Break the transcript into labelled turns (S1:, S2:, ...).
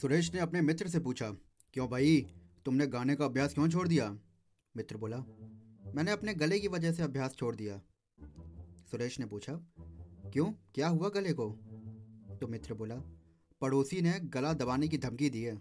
S1: सुरेश ने अपने मित्र से पूछा, क्यों भाई, तुमने गाने का अभ्यास क्यों छोड़ दिया? मित्र बोला, मैंने अपने गले की वजह से अभ्यास छोड़ दिया। सुरेश ने पूछा, क्यों? क्या हुआ गले को? तो मित्र बोला, पड़ोसी ने गला दबाने की धमकी दी है।